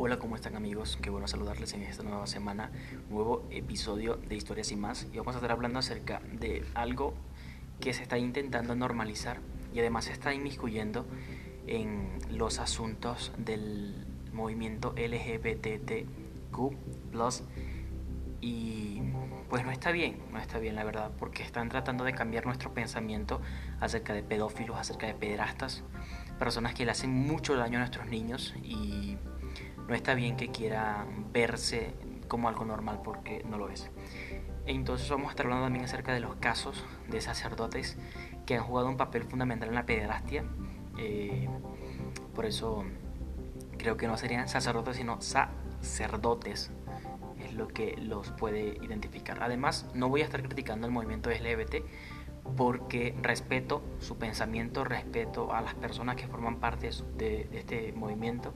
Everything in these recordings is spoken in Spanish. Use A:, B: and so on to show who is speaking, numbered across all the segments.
A: Hola, ¿cómo están amigos? Qué bueno saludarles en esta nueva semana, nuevo episodio de Historias y más. Y vamos a estar hablando acerca de algo que se está intentando normalizar y además se está inmiscuyendo en los asuntos del movimiento LGBTQ+. Y pues no está bien, no está bien la verdad, porque están tratando de cambiar nuestro pensamiento acerca de pedófilos, acerca de pederastas, personas que le hacen mucho daño a nuestros niños y no está bien que quiera verse como algo normal porque no lo es. Entonces vamos a estar hablando también acerca de los casos de sacerdotes que han jugado un papel fundamental en la pederastia. Eh, por eso creo que no serían sacerdotes sino sacerdotes es lo que los puede identificar. Además, no voy a estar criticando el movimiento LGBT porque respeto su pensamiento, respeto a las personas que forman parte de este movimiento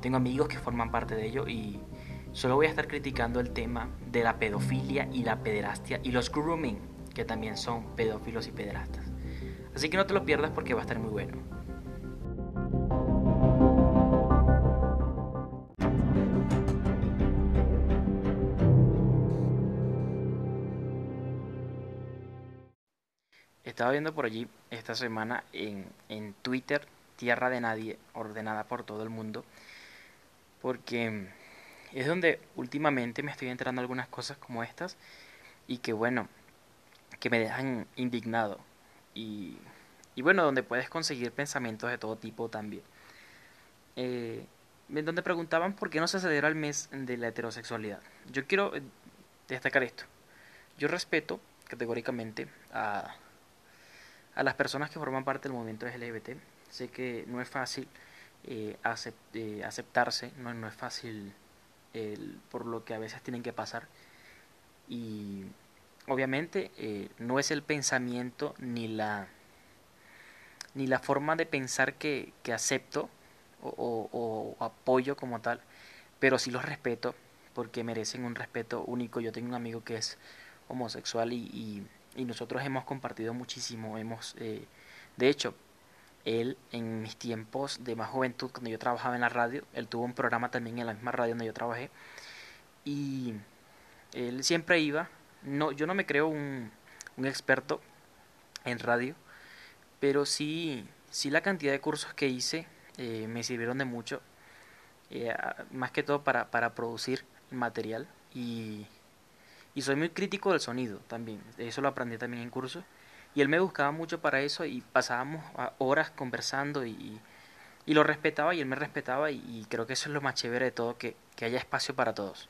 A: tengo amigos que forman parte de ello y solo voy a estar criticando el tema de la pedofilia y la pederastia y los grooming, que también son pedófilos y pederastas. Así que no te lo pierdas porque va a estar muy bueno. Estaba viendo por allí esta semana en, en Twitter, Tierra de Nadie, ordenada por todo el mundo, porque es donde últimamente me estoy enterando algunas cosas como estas y que bueno, que me dejan indignado y, y bueno, donde puedes conseguir pensamientos de todo tipo también. Eh, donde preguntaban por qué no se celebra el mes de la heterosexualidad. Yo quiero eh, destacar esto. Yo respeto categóricamente a, a las personas que forman parte del movimiento LGBT. Sé que no es fácil eh, eh, aceptarse, no, es fácil por lo que a veces tienen que pasar. Y obviamente eh, no es el pensamiento ni la, ni la forma de pensar que, acepto o, apoyo como tal, pero sí los respeto porque merecen un respeto único. Yo tengo un amigo que es homosexual y, y, y nosotros hemos compartido muchísimo. Hemos, eh, de hecho, él en mis tiempos de más juventud, cuando yo trabajaba en la radio, él tuvo un programa también en la misma radio donde yo trabajé. Y él siempre iba, no, yo no me creo un, un experto en radio, pero sí, sí la cantidad de cursos que hice eh, me sirvieron de mucho, eh, más que todo para, para producir material y, y soy muy crítico del sonido también, eso lo aprendí también en cursos y él me buscaba mucho para eso y pasábamos horas conversando y, y lo respetaba y él me respetaba y, creo que eso es lo más chévere de todo, que, que haya espacio para todos.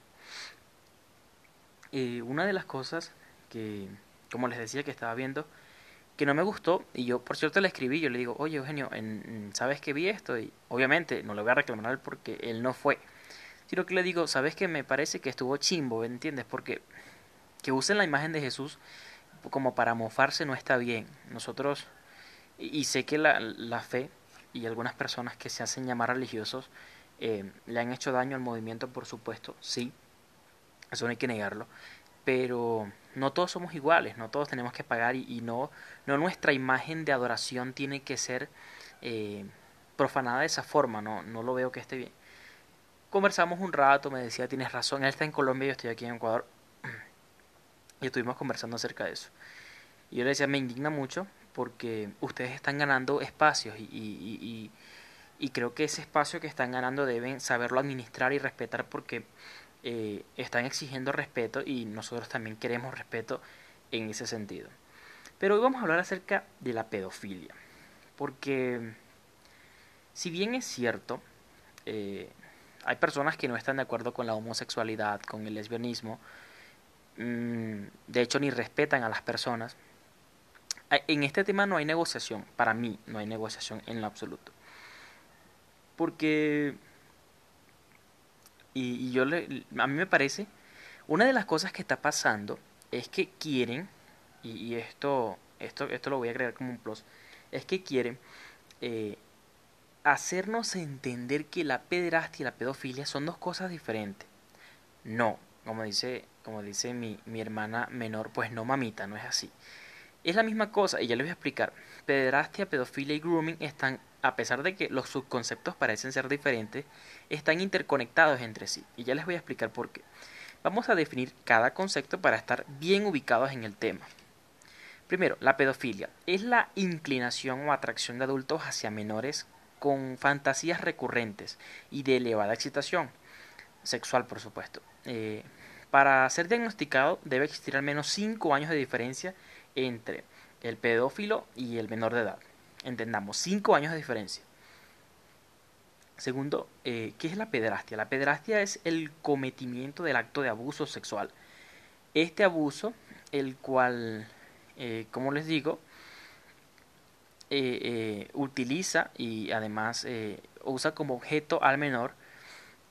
A: Y una de las cosas que, como les decía, que estaba viendo, que no me gustó, y yo por cierto le escribí, yo le digo, oye Eugenio, ¿sabes que vi esto? Y obviamente no le voy a reclamar porque él no fue. Sino que le digo, ¿sabes que me parece que estuvo chimbo, ¿entiendes? Porque que usen la imagen de Jesús como para mofarse no está bien. Nosotros, y sé que la, la fe y algunas personas que se hacen llamar religiosos eh, le han hecho daño al movimiento, por supuesto, sí, eso no hay que negarlo, pero no todos somos iguales, no todos tenemos que pagar y, no, no nuestra imagen de adoración tiene que ser eh, profanada de esa forma, no, no lo veo que esté bien. Conversamos un rato, me decía, tienes razón, él está en Colombia, yo estoy aquí en Ecuador, y estuvimos conversando acerca de eso. Y yo le decía, me indigna mucho porque ustedes están ganando espacios y, y, y, creo que ese espacio que están ganando deben saberlo administrar y respetar porque eh, están exigiendo respeto y nosotros también queremos respeto en ese sentido. Pero hoy vamos a hablar acerca de la pedofilia. Porque si bien es cierto, eh, hay personas que no están de acuerdo con la homosexualidad, con el lesbianismo, de hecho ni respetan a las personas. En este tema no hay negociación, para mí no hay negociación en lo absoluto. Porque, y, yo le, a mí me parece, una de las cosas que está pasando es que quieren, y, esto, esto, esto lo voy a agregar como un plus, es que quieren eh, hacernos entender que la pederastia y la pedofilia son dos cosas diferentes. No, como dice, como dice mi, mi hermana menor, pues no mamita, no es así. Es la misma cosa, y ya les voy a explicar. Pederastia, pedofilia y grooming están a pesar de que los subconceptos parecen ser diferentes, están interconectados entre sí. Y ya les voy a explicar por qué. Vamos a definir cada concepto para estar bien ubicados en el tema. Primero, la pedofilia es la inclinación o atracción de adultos hacia menores con fantasías recurrentes y de elevada excitación sexual, por supuesto. Eh, para ser diagnosticado debe existir al menos 5 años de diferencia entre el pedófilo y el menor de edad. Entendamos, 5 años de diferencia. Segundo, eh, ¿qué es la pederastia? La pederastia es el cometimiento del acto de abuso sexual. Este abuso, el cual, eh, como les digo, eh, utiliza y además usa como objeto al menor,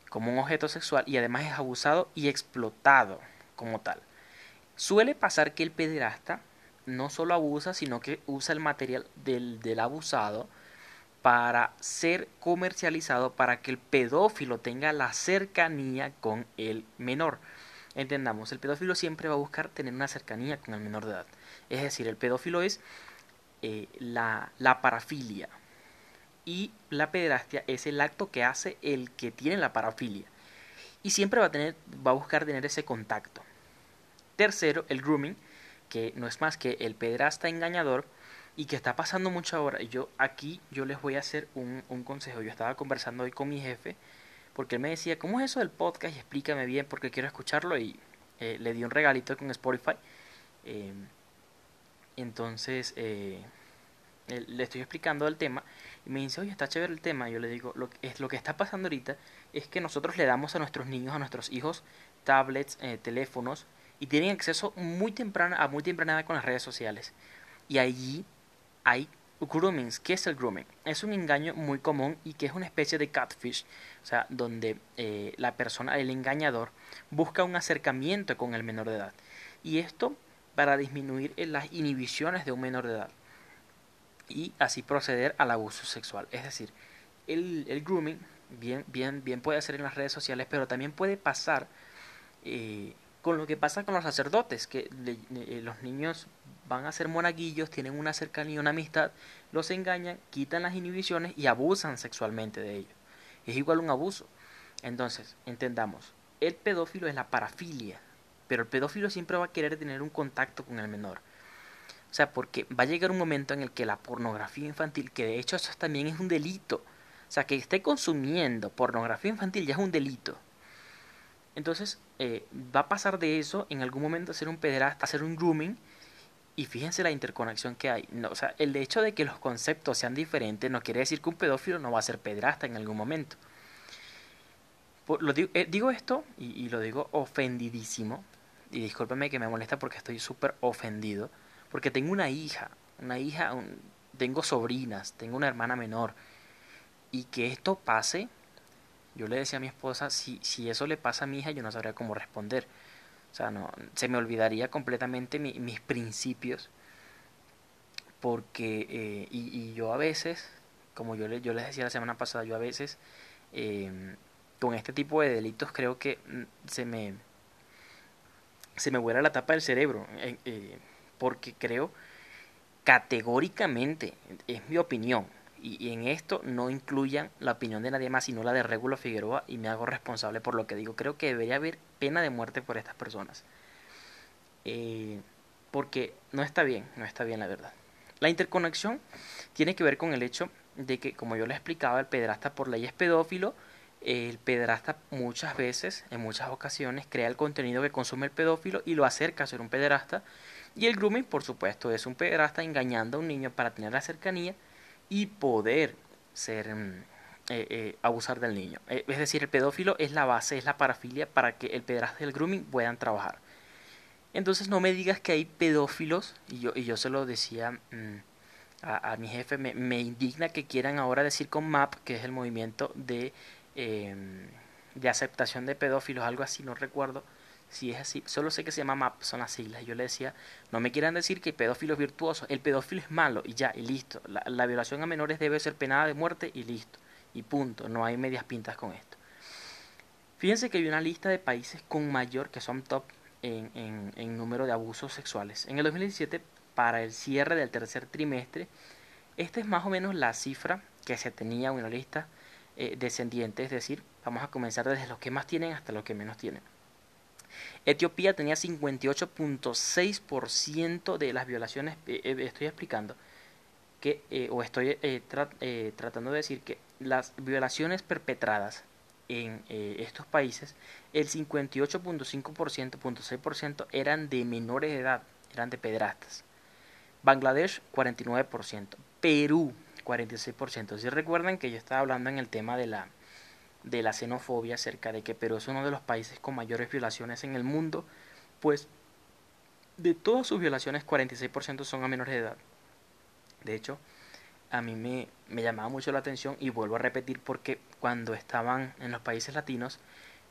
A: como un objeto sexual, y además es abusado y explotado como tal. Suele pasar que el pederasta no solo abusa, sino que usa el material del, del abusado para ser comercializado para que el pedófilo tenga la cercanía con el menor. Entendamos, el pedófilo siempre va a buscar tener una cercanía con el menor de edad. Es decir, el pedófilo es eh, la, la parafilia y la pederastia es el acto que hace el que tiene la parafilia. Y siempre va a, tener, va a buscar tener ese contacto. Tercero, el grooming, que no es más que el pederasta engañador y que está pasando mucho ahora. Y yo aquí yo les voy a hacer un, un, consejo. Yo estaba conversando hoy con mi jefe porque él me decía, ¿cómo es eso del podcast? Y explícame bien porque quiero escucharlo y eh, le di un regalito con Spotify. Eh, entonces eh, le estoy explicando el tema y me dice, oye, está chévere el tema. yo le digo, lo, es, lo que está pasando ahorita es que nosotros le damos a nuestros niños, a nuestros hijos, tablets, teléfonos y tienen acceso muy temprano, a muy temprana edad con las redes sociales. Y allí hay groomings. ¿Qué es el grooming? Es un engaño muy común y que es una especie de catfish, o sea, donde eh, la persona, el engañador, busca un acercamiento con el menor de edad. Y esto para disminuir las inhibiciones de un menor de edad y así proceder al abuso sexual. Es decir, el, el grooming bien, bien, bien puede ser en las redes sociales, pero también puede pasar eh, con lo que pasa con los sacerdotes, que eh, los niños van a ser monaguillos, tienen una cercanía, una amistad, los engañan, quitan las inhibiciones y abusan sexualmente de ellos. Es igual un abuso. Entonces, entendamos, el pedófilo es la parafilia, pero el pedófilo siempre va a querer tener un contacto con el menor. O sea, porque va a llegar un momento en el que la pornografía infantil, que de hecho eso también es un delito, o sea, que esté consumiendo pornografía infantil ya es un delito. Entonces, eh, va a pasar de eso en algún momento a ser un pederasta, a ser un grooming, y fíjense la interconexión que hay. No, o sea, el hecho de que los conceptos sean diferentes no quiere decir que un pedófilo no va a ser pederasta en algún momento. lo digo, eh, digo, esto y, lo digo ofendidísimo. Y discúlpeme que me molesta porque estoy súper ofendido. Porque tengo una hija, una hija, tengo sobrinas, tengo una hermana menor. Y que esto pase, yo le decía a mi esposa, si, si eso le pasa a mi hija, yo no sabría cómo responder. O sea, no, se me olvidaría completamente mis principios. Porque, eh, y, yo a veces, como yo, le, yo les decía la semana pasada, yo a veces, eh, con este tipo de delitos creo que mm, se me, se me vuela la tapa del cerebro. Eh, porque creo categóricamente, es mi opinión, y, en esto no incluyan la opinión de nadie más, sino la de Regulo Figueroa, y me hago responsable por lo que digo. Creo que debería haber pena de muerte por estas personas. Eh, porque no está bien, no está bien la verdad. La interconexión tiene que ver con el hecho de que, como yo le explicaba, el pederasta por ley es pedófilo. El pederasta muchas veces, en muchas ocasiones, crea el contenido que consume el pedófilo y lo acerca a ser un pederasta. Y el grooming, por supuesto, es un pederasta engañando a un niño para tener la cercanía y poder ser mm, eh, eh, abusar del niño. Eh, es decir, el pedófilo es la base, es la parafilia para que el pederasta y el grooming puedan trabajar. Entonces no me digas que hay pedófilos, y yo, y yo se lo decía mm, a, mi jefe, me, me, indigna que quieran ahora decir con MAP, que es el movimiento de, em, de aceptación de pedófilos, algo así, no recuerdo, si es así, solo sé que se llama MAP, son las siglas. Yo le decía, no me quieran decir que el pedófilo es virtuoso, el pedófilo es malo y ya, y listo. La, violación a menores debe ser penada de muerte y listo. Y punto, no hay medias pintas con esto. Fíjense que hay una lista de países con mayor, que son top en, en, en número de abusos sexuales. En el 2017, para el cierre del tercer trimestre, esta es más o menos la cifra que se tenía una lista eh, descendiente, es decir, vamos a comenzar desde los que más tienen hasta los que menos tienen. Etiopía tenía 58.6% de las violaciones, eh, eh, estoy explicando, que, o estoy tratando de decir que las violaciones perpetradas en estos países, el 58.5%, 6% eran de menores de edad, eran de pedrastas. Bangladesh 49%, Perú 46%. Si recuerdan que yo estaba hablando en el tema de la, de la xenofobia acerca de que Perú es uno de los países con mayores violaciones en el mundo, pues de todas sus violaciones 46% son a menores de edad. De hecho, a mí me, me, llamaba mucho la atención y vuelvo a repetir porque cuando estaban en los países latinos,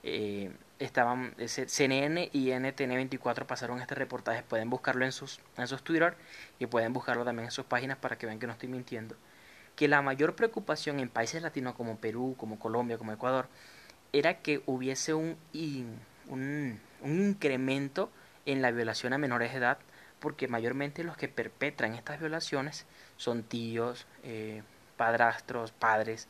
A: eh, estaban CNN y NTN24 pasaron este reportaje. Pueden buscarlo en sus, en sus Twitter y pueden buscarlo también en sus páginas para que vean que no estoy mintiendo. Que la mayor preocupación en países latinos como Perú, como Colombia, como Ecuador, era que hubiese un, un, incremento en la violación a menores de edad, porque mayormente los que perpetran estas violaciones son tíos, eh, padrastros, padres,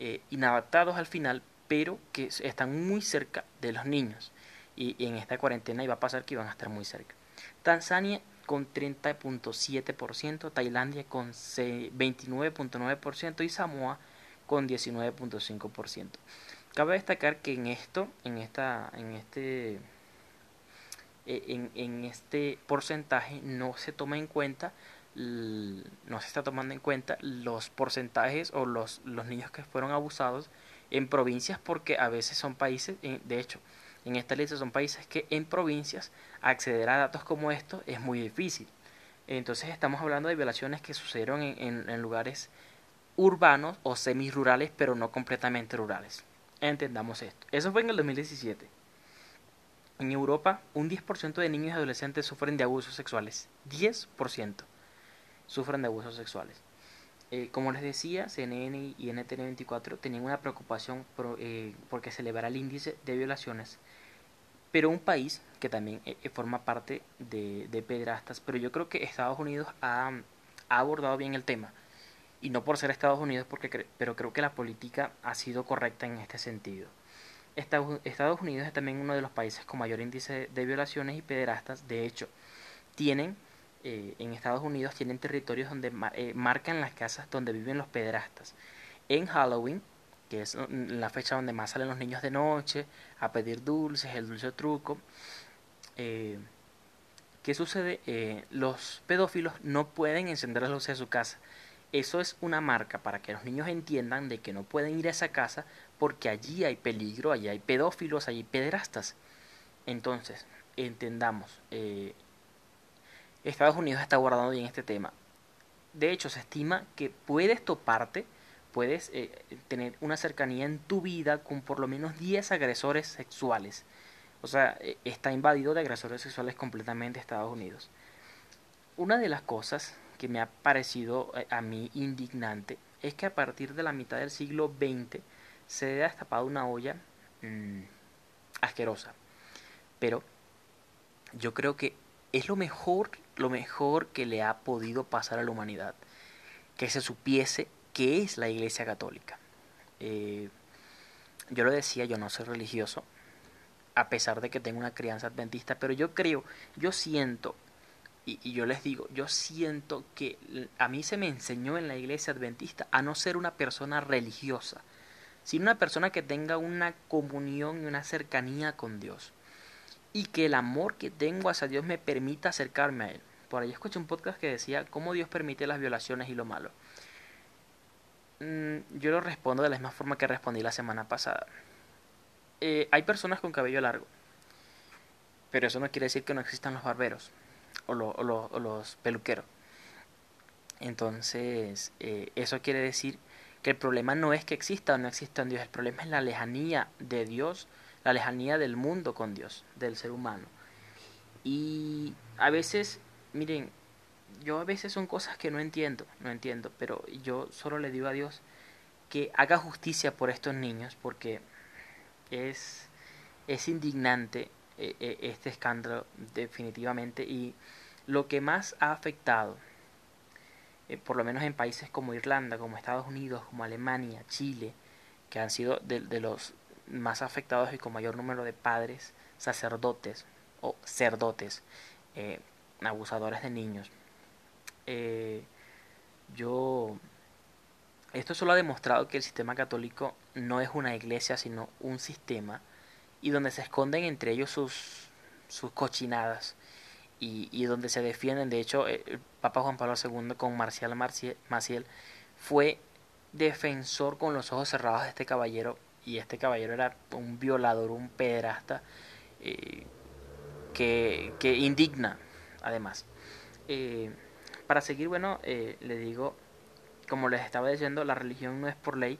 A: eh, inadaptados al final, pero que están muy cerca de los niños. Y, en esta cuarentena iba a pasar que iban a estar muy cerca. Tanzania con 30.7%, Tailandia con 29.9% y Samoa con 19.5%. Cabe destacar que en esto, en esta, en este, e, en, en este porcentaje no se toma en cuenta no se está tomando en cuenta los porcentajes o los, los niños que fueron abusados en provincias porque a veces son países, de hecho, en esta lista son países que en provincias acceder a datos como estos es muy difícil. Entonces estamos hablando de violaciones que sucedieron en, en, lugares urbanos o semi-rurales, pero no completamente rurales. Entendamos esto. Eso fue en el 2017. En Europa, un 10% de niños y adolescentes sufren de abusos sexuales. 10% sufren de abusos sexuales. Eh, como les decía, CNN y NTN24 tenían una preocupación por, eh, porque se elevara el índice de violaciones, pero un país que también eh, forma parte de, de, pedrastas, pero yo creo que Estados Unidos ha, ha, abordado bien el tema, y no por ser Estados Unidos, porque pero creo que la política ha sido correcta en este sentido. Estados Unidos es también uno de los países con mayor índice de violaciones y pederastas, de hecho, tienen eh, en Estados Unidos tienen territorios donde eh, marcan las casas donde viven los pederastas. En Halloween, que es la fecha donde más salen los niños de noche a pedir dulces, el dulce truco, eh, ¿qué sucede? Eh, los pedófilos no pueden encender las luces de su casa. Eso es una marca para que los niños entiendan de que no pueden ir a esa casa porque allí hay peligro, allí hay pedófilos, allí hay pederastas. Entonces, entendamos, Estados Unidos está guardando bien este tema. De hecho, se estima que puedes toparte, puedes eh, tener una cercanía en tu vida con por lo menos 10 agresores sexuales. O sea, eh, está invadido de agresores sexuales completamente Estados Unidos. Una de las cosas que me ha parecido eh, a mí indignante es que a partir de la mitad del siglo XX se ha destapado una olla mm, asquerosa. Pero yo creo que es lo mejor, lo mejor que le ha podido pasar a la humanidad, que se supiese qué es la Iglesia Católica. Eh, yo lo decía, yo no soy religioso, a pesar de que tengo una crianza adventista, pero yo creo, yo siento, y, y, yo les digo, yo siento que a mí se me enseñó en la iglesia adventista a no ser una persona religiosa, sino una persona que tenga una comunión y una cercanía con Dios y que el amor que tengo hacia Dios me permita acercarme a Él. Por ahí escuché un podcast que decía cómo Dios permite las violaciones y lo malo. Mm, yo lo respondo de la misma forma que respondí la semana pasada. Eh, hay personas con cabello largo, pero eso no quiere decir que no existan los barberos o, los peluqueros. Entonces, eh, eso quiere decir que el problema no es que exista o no exista en Dios, el problema es la lejanía de Dios la lejanía del mundo con Dios, del ser humano. Y a veces, miren, yo a veces son cosas que no entiendo, no entiendo, pero yo solo le digo a Dios que haga justicia por estos niños, porque es, es indignante eh, eh, este escándalo definitivamente y lo que más ha afectado eh, por lo menos en países como Irlanda, como Estados Unidos, como Alemania, Chile, que han sido de, de los más afectados y con mayor número de padres, sacerdotes o cerdotes, eh, abusadores de niños. Eh, yo esto solo ha demostrado que el sistema católico no es una iglesia, sino un sistema, y donde se esconden entre ellos sus, sus cochinadas, y, y donde se defienden. De hecho, el Papa Juan Pablo II con Marcial Maciel fue defensor con los ojos cerrados de este caballero, y este caballero era un violador, un pederasta, eh, que, que, indigna, además. Eh, para seguir, bueno, eh, le digo como les estaba diciendo, la religión no es por ley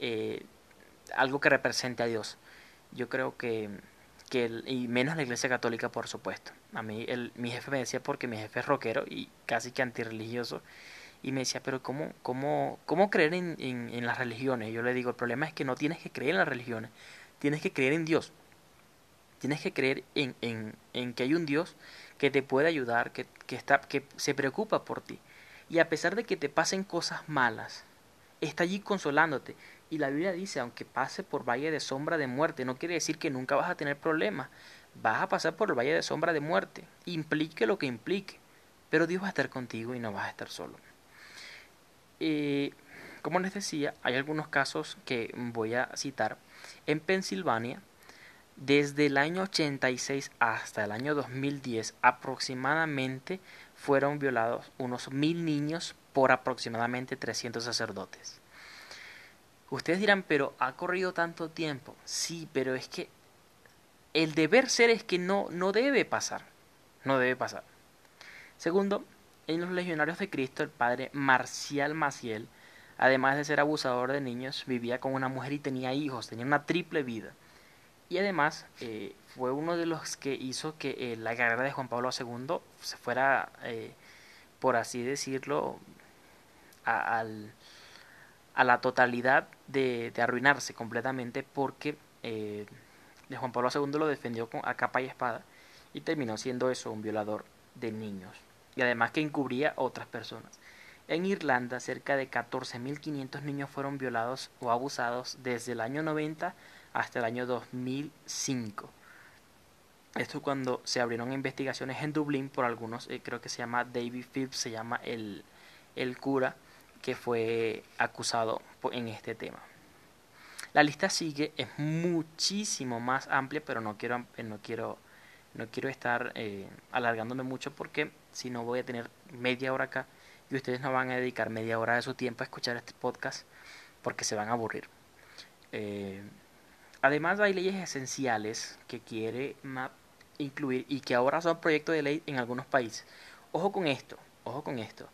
A: eh, algo que represente a Dios. Yo creo que, que y menos la Iglesia Católica, por supuesto. A mí, el, mi jefe me decía, porque mi jefe es rockero y casi que antirreligioso, y me decía, pero ¿cómo, cómo, cómo creer en, en, las religiones? Yo le digo, el problema es que no tienes que creer en las religiones, tienes que creer en Dios. Tienes que creer en, en, en que hay un Dios que te puede ayudar, que, que, está, que se preocupa por ti y a pesar de que te pasen cosas malas, está allí consolándote. Y la Biblia dice, aunque pase por valle de sombra de muerte, no quiere decir que nunca vas a tener problemas. Vas a pasar por el valle de sombra de muerte, implique lo que implique, pero Dios va a estar contigo y no vas a estar solo. Eh, como les decía, hay algunos casos que voy a citar. En Pensilvania, desde el año 86 hasta el año 2010, aproximadamente fueron violados unos mil niños por aproximadamente 300 sacerdotes. Ustedes dirán, pero ha corrido tanto tiempo. Sí, pero es que el deber ser es que no, no debe pasar. No debe pasar. Segundo, en los legionarios de Cristo, el padre Marcial Maciel, además de ser abusador de niños, vivía con una mujer y tenía hijos, tenía una triple vida. Y además eh, fue uno de los que hizo que eh, la carrera de Juan Pablo II se fuera, eh, por así decirlo, a, la totalidad de, de, arruinarse completamente porque Juan Pablo II lo defendió con, a capa y espada y terminó siendo eso, un violador de niños. Y además que encubría a otras personas. En Irlanda, cerca de 14.500 niños fueron violados o abusados desde el año 90 hasta el año 2005. Esto cuando se abrieron investigaciones en Dublín por algunos, eh, creo que se llama David Phipps, se llama el, el cura que fue acusado en este tema. La lista sigue, es muchísimo más amplia, pero no quiero, no quiero, no quiero estar eh, alargándome mucho porque si no voy a tener media hora acá y ustedes no van a dedicar media hora de su tiempo a escuchar este podcast porque se van a aburrir. Eh, Además hay leyes esenciales que quiere MAP incluir y que ahora son proyectos de ley en algunos países. Ojo con esto, ojo con esto.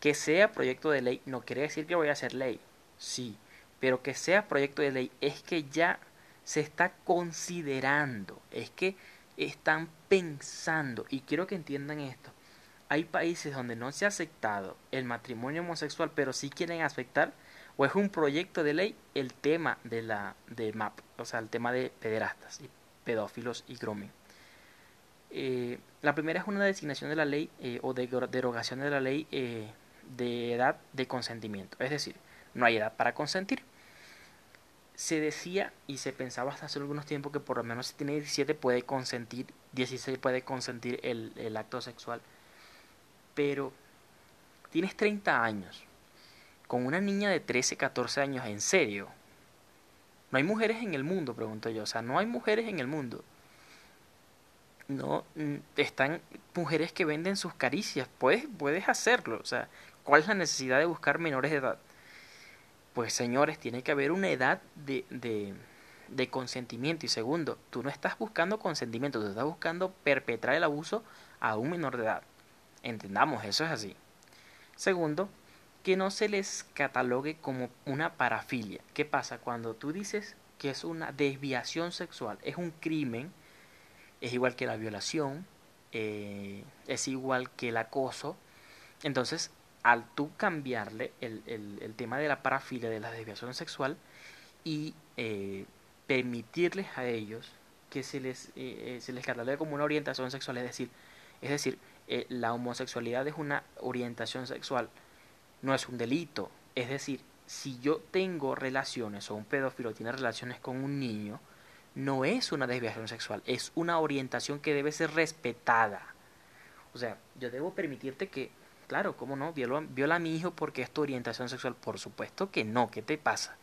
A: Que sea proyecto de ley no quiere decir que voy a hacer ley, sí, pero que sea proyecto de ley es que ya se está considerando, es que están pensando, y quiero que entiendan esto, hay países donde no se ha aceptado el matrimonio homosexual, pero sí quieren aceptar o es un proyecto de ley el tema de la de MAP, o sea, el tema de pederastas pedófilos y grooming. Eh, la primera es una designación de la ley eh, o de derogación de la ley eh, de edad de consentimiento, es decir, no hay edad para consentir. Se decía y se pensaba hasta hace algunos tiempos que por lo menos si tiene 17 puede consentir, 16 puede consentir el acto sexual, pero tienes 30 años con una niña de 13, 14 años, ¿en serio? No hay mujeres en el mundo, pregunto yo. O sea, no hay mujeres en el mundo. No, mm, están mujeres que venden sus caricias. Puedes, puedes hacerlo. O sea, ¿cuál es la necesidad de buscar menores de edad? Pues señores, tiene que haber una edad de, de, de consentimiento. Y segundo, tú no estás buscando consentimiento, tú estás buscando perpetrar el abuso a un menor de edad. Entendamos, eso es así. Segundo, que no se les catalogue como una parafilia. ¿Qué pasa? Cuando tú dices que es una desviación sexual, es un crimen, es igual que la violación, eh, es igual que el acoso, entonces al tú cambiarle el, el, tema de la parafilia, de la desviación sexual, y eh, permitirles a ellos que se les, eh, se les catalogue como una orientación sexual, es decir, es decir la homosexualidad es una orientación sexual, no es un delito. Es decir, si yo tengo relaciones o un pedófilo tiene relaciones con un niño, no es una desviación sexual, es una orientación que debe ser respetada. O sea, yo debo permitirte que, claro, ¿cómo no? Viola, viola a mi hijo porque es tu orientación sexual. Por supuesto que no, ¿qué te pasa?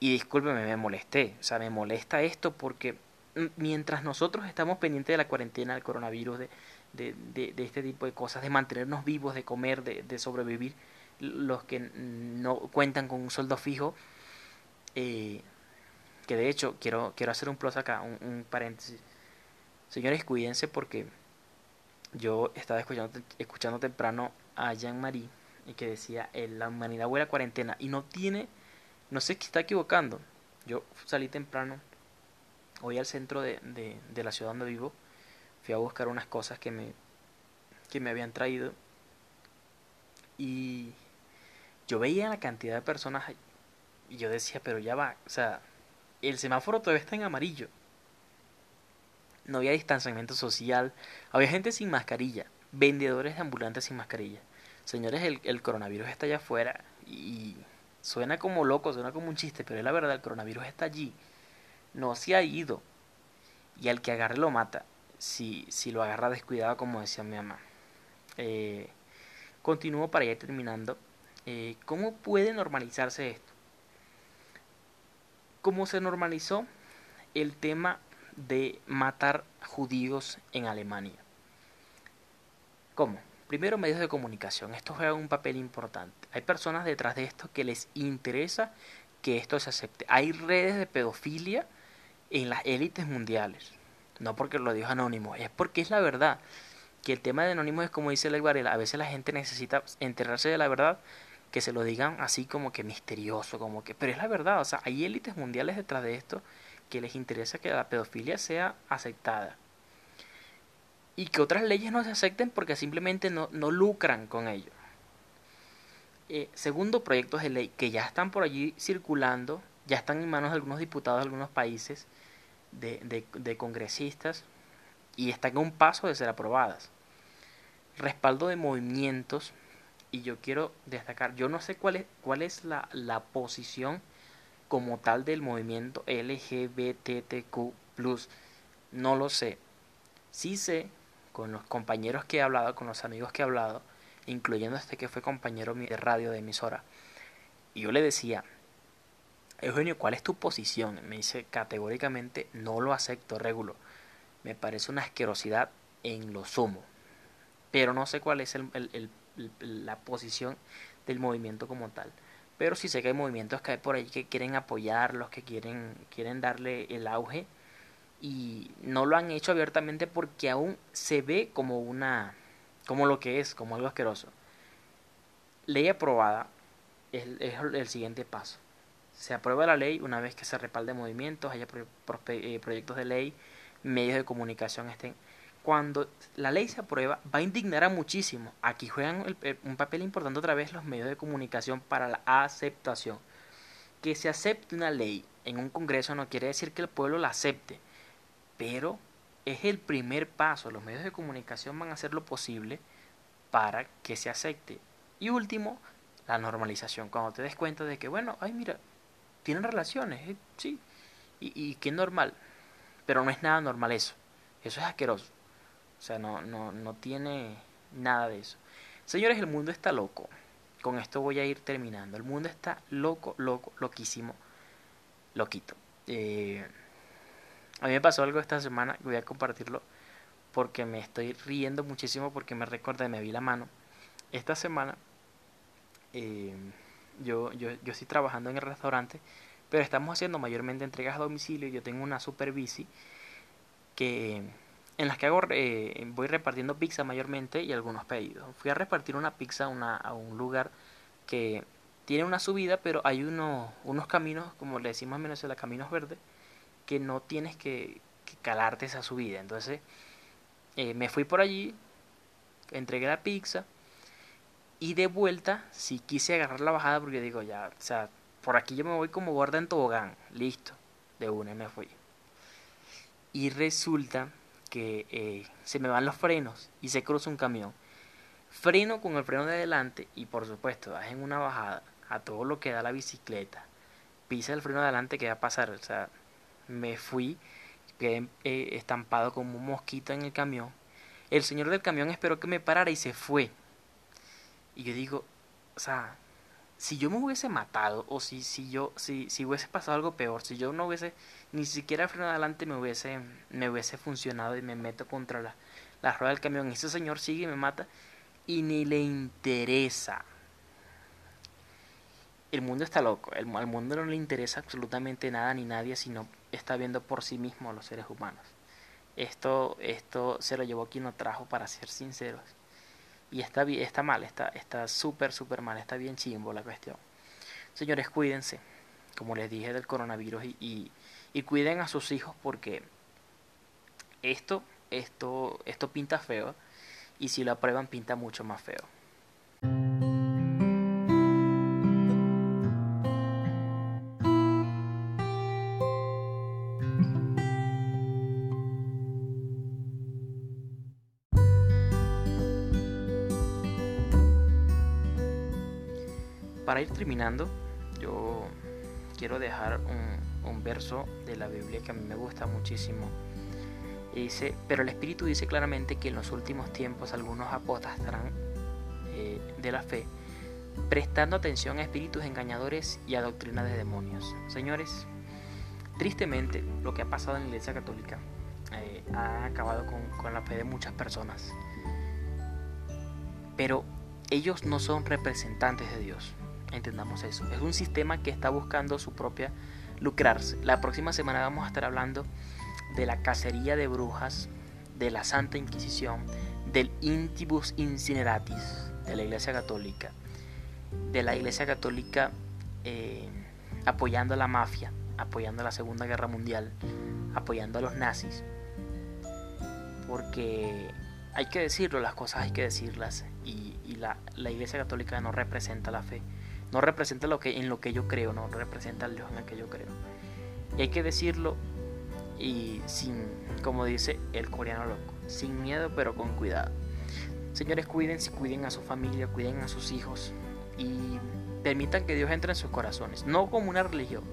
A: Y discúlpeme, me molesté. O sea, me molesta esto porque mientras nosotros estamos pendientes de la cuarentena, del coronavirus, de, de, de, este tipo de cosas, de mantenernos vivos, de comer, de, de sobrevivir, los que no cuentan con un sueldo fijo, eh, que de hecho quiero, quiero hacer un plus acá, un, paréntesis. Señores, cuídense porque yo estaba escuchando, escuchando temprano a Jean-Marie y que decía, la humanidad huele a cuarentena y no tiene, no sé qué está equivocando. Yo salí temprano, hoy al centro de, de, de la ciudad donde vivo, fui a buscar unas cosas que me, que me habían traído y yo veía la cantidad de personas y yo decía, pero ya va, o sea, el semáforo todavía está en amarillo. No había distanciamiento social, había gente sin mascarilla, vendedores de ambulantes sin mascarilla. Señores, el, el coronavirus está allá afuera y suena como loco, suena como un chiste, pero es la verdad, el coronavirus está allí. No se ha ido. Y al que agarre lo mata, si, si lo agarra descuidado, como decía mi mamá. Eh, continúo para ir terminando. Eh, ¿Cómo puede normalizarse esto? ¿Cómo se normalizó el tema de matar judíos en Alemania? ¿Cómo? Primero, medios de comunicación. Esto juega un papel importante. Hay personas detrás de esto que les interesa que esto se acepte. Hay redes de pedofilia en las élites mundiales. No porque lo dijo Anónimo, es porque es la verdad. Que el tema de Anónimo es como dice Ley Varela, a veces la gente necesita enterarse de la verdad que se lo digan así como que misterioso, como que, pero es la verdad, o sea, hay élites mundiales detrás de esto que les interesa que la pedofilia sea aceptada. Y que otras leyes no se acepten porque simplemente no, no lucran con ello. Eh, segundo, proyectos de ley que ya están por allí circulando, ya están en manos de algunos diputados de algunos países, de, de, congresistas, y están a un paso de ser aprobadas. Respaldo de movimientos y yo quiero destacar, yo no sé cuál es, cuál es la, la posición como tal del movimiento LGBTQ+, no lo sé. Sí sé, con los compañeros que he hablado, con los amigos que he hablado, incluyendo este que fue compañero de radio de emisora, y yo le decía, Eugenio, ¿cuál es tu posición? Me dice categóricamente, no lo acepto, regulo. Me parece una asquerosidad en lo sumo. Pero no sé cuál es el, la posición del movimiento como tal. Pero sí sé que hay movimientos que hay por ahí que quieren apoyarlos, que quieren, quieren darle el auge y no lo han hecho abiertamente porque aún se ve como una como lo que es, como algo asqueroso. Ley aprobada es el siguiente paso. Se aprueba la ley una vez que se respalde movimientos, haya eh, proyectos de ley, medios de comunicación estén cuando la ley se aprueba, va a indignar a muchísimo. Aquí juegan un papel importante otra vez los medios de comunicación para la aceptación. Que se acepte una ley en un Congreso no quiere decir que el pueblo la acepte, pero es el primer paso. Los medios de comunicación van a hacer lo posible para que se acepte. Y último, la normalización. Cuando te des cuenta de que, bueno, ay, mira, tienen relaciones, eh, sí, y, y que normal. Pero no es nada normal eso. Eso es asqueroso. O sea, no, no, no tiene nada de eso. Señores, el mundo está loco. Con esto voy a ir terminando. El mundo está loco, loco, loquísimo. Loquito. Eh, a mí me pasó algo esta semana, voy a compartirlo porque me estoy riendo muchísimo porque me recuerda, me vi la mano. Esta semana eh, yo, yo, yo estoy trabajando en el restaurante, pero estamos haciendo mayormente entregas a domicilio. Yo tengo una super bici que en las que hago voy repartiendo pizza mayormente y algunos pedidos. Fui a repartir una pizza una, a un lugar que tiene una subida, pero hay unos, unos caminos, como le decimos en Venezuela, caminos verdes, que no tienes que, calarte esa subida. Entonces eh, me fui por allí, entregué la pizza y de vuelta si quise agarrar la bajada porque digo ya, o sea, por aquí yo me voy como gorda en tobogán, listo, de una me fui. Y resulta que eh, se me van los frenos y se cruza un camión. freno con el freno de adelante y por supuesto das en una bajada a todo lo que da la bicicleta, pisa el freno de adelante que va a pasar, o sea, me fui, quedé eh, estampado como un mosquito en el camión. El señor del camión esperó que me parara y se fue. Y yo digo, o sea, si yo me hubiese matado o si, si yo si, si hubiese pasado algo peor, si yo no hubiese ni siquiera freno adelante me hubiese me hubiese funcionado y me meto contra la, la rueda del camión, ese señor sigue y me mata y ni le interesa. El mundo está loco, el, al mundo no le interesa absolutamente nada ni nadie, sino está viendo por sí mismo a los seres humanos. Esto, esto se lo llevó quien lo trajo, para ser sinceros. Y está, está mal, está súper, súper mal, está bien chimbo la cuestión. Señores, cuídense, como les dije, del coronavirus y, y, cuiden a sus hijos porque esto, esto, esto pinta feo y si lo aprueban pinta mucho más feo. Terminando, yo quiero dejar un, verso de la Biblia que a mí me gusta muchísimo. Dice, pero el Espíritu dice claramente que en los últimos tiempos algunos apostastarán eh, de la fe, prestando atención a espíritus engañadores y a doctrina de demonios. Señores, tristemente lo que ha pasado en la Iglesia Católica eh, ha acabado con, con la fe de muchas personas. Pero ellos no son representantes de Dios. Entendamos eso. Es un sistema que está buscando su propia lucrarse. La próxima semana vamos a estar hablando de la cacería de brujas, de la Santa Inquisición, del Intibus Incineratis de la Iglesia Católica, de la Iglesia Católica eh, apoyando a la mafia, apoyando a la Segunda Guerra Mundial, apoyando a los nazis. Porque hay que decirlo, las cosas hay que decirlas. Y, y la, la Iglesia Católica no representa la fe no representa lo que, en lo que yo creo, no representa al Dios en el que yo creo. Y hay que decirlo y sin, como dice el coreano loco, sin miedo pero con cuidado. Señores, cuídense, cuiden a su familia, cuiden a sus hijos y permitan que Dios entre en sus corazones, no como una religión,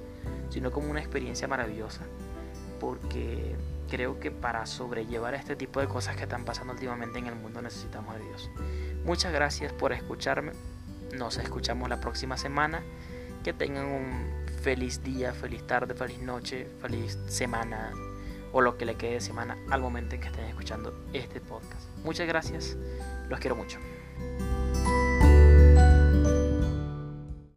A: sino como una experiencia maravillosa, porque creo que para sobrellevar este tipo de cosas que están pasando últimamente en el mundo necesitamos de Dios. Muchas gracias por escucharme. Nos escuchamos la próxima semana. Que tengan un feliz día, feliz tarde, feliz noche, feliz semana o lo que le quede de semana al momento en que estén escuchando este podcast. Muchas gracias, los quiero mucho.